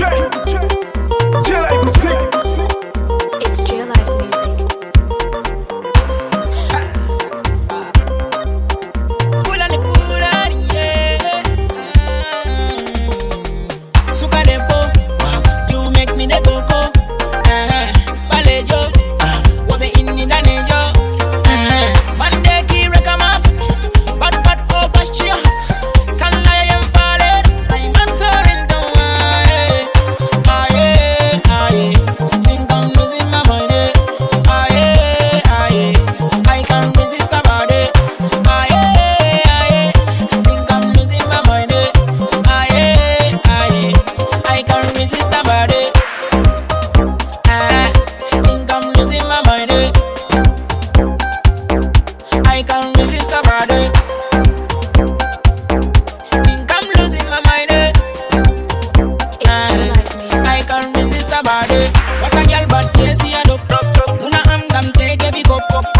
J. sister brother. Think I'm losing my mind. Eh? I can't resist a body. What a girl, but yes, yeah, dope. Una am damn take every cup.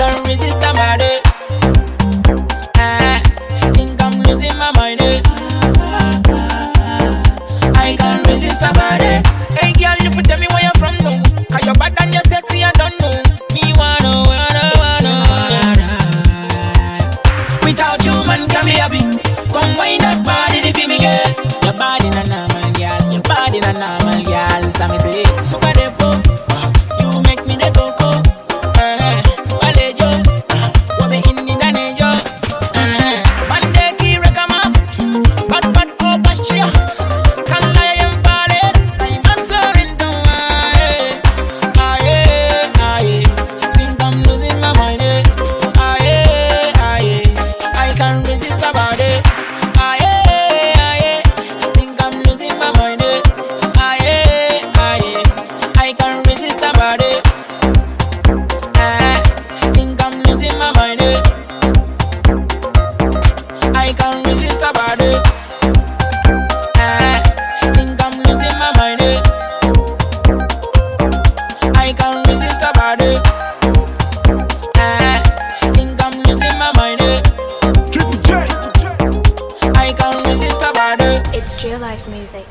can resist eh, my day. I think I'm losing my mind. I can't resist my day. Hey girl, you tell me where you're from now. You're bad and you're sexy, I don't know. Me wanna, wanna, wanna. Without you, man, can be happy. Come wind up, body, the me girl. Your body, na normal, girl. Your body, na normal, girl. So me say. body. make music It's real life music.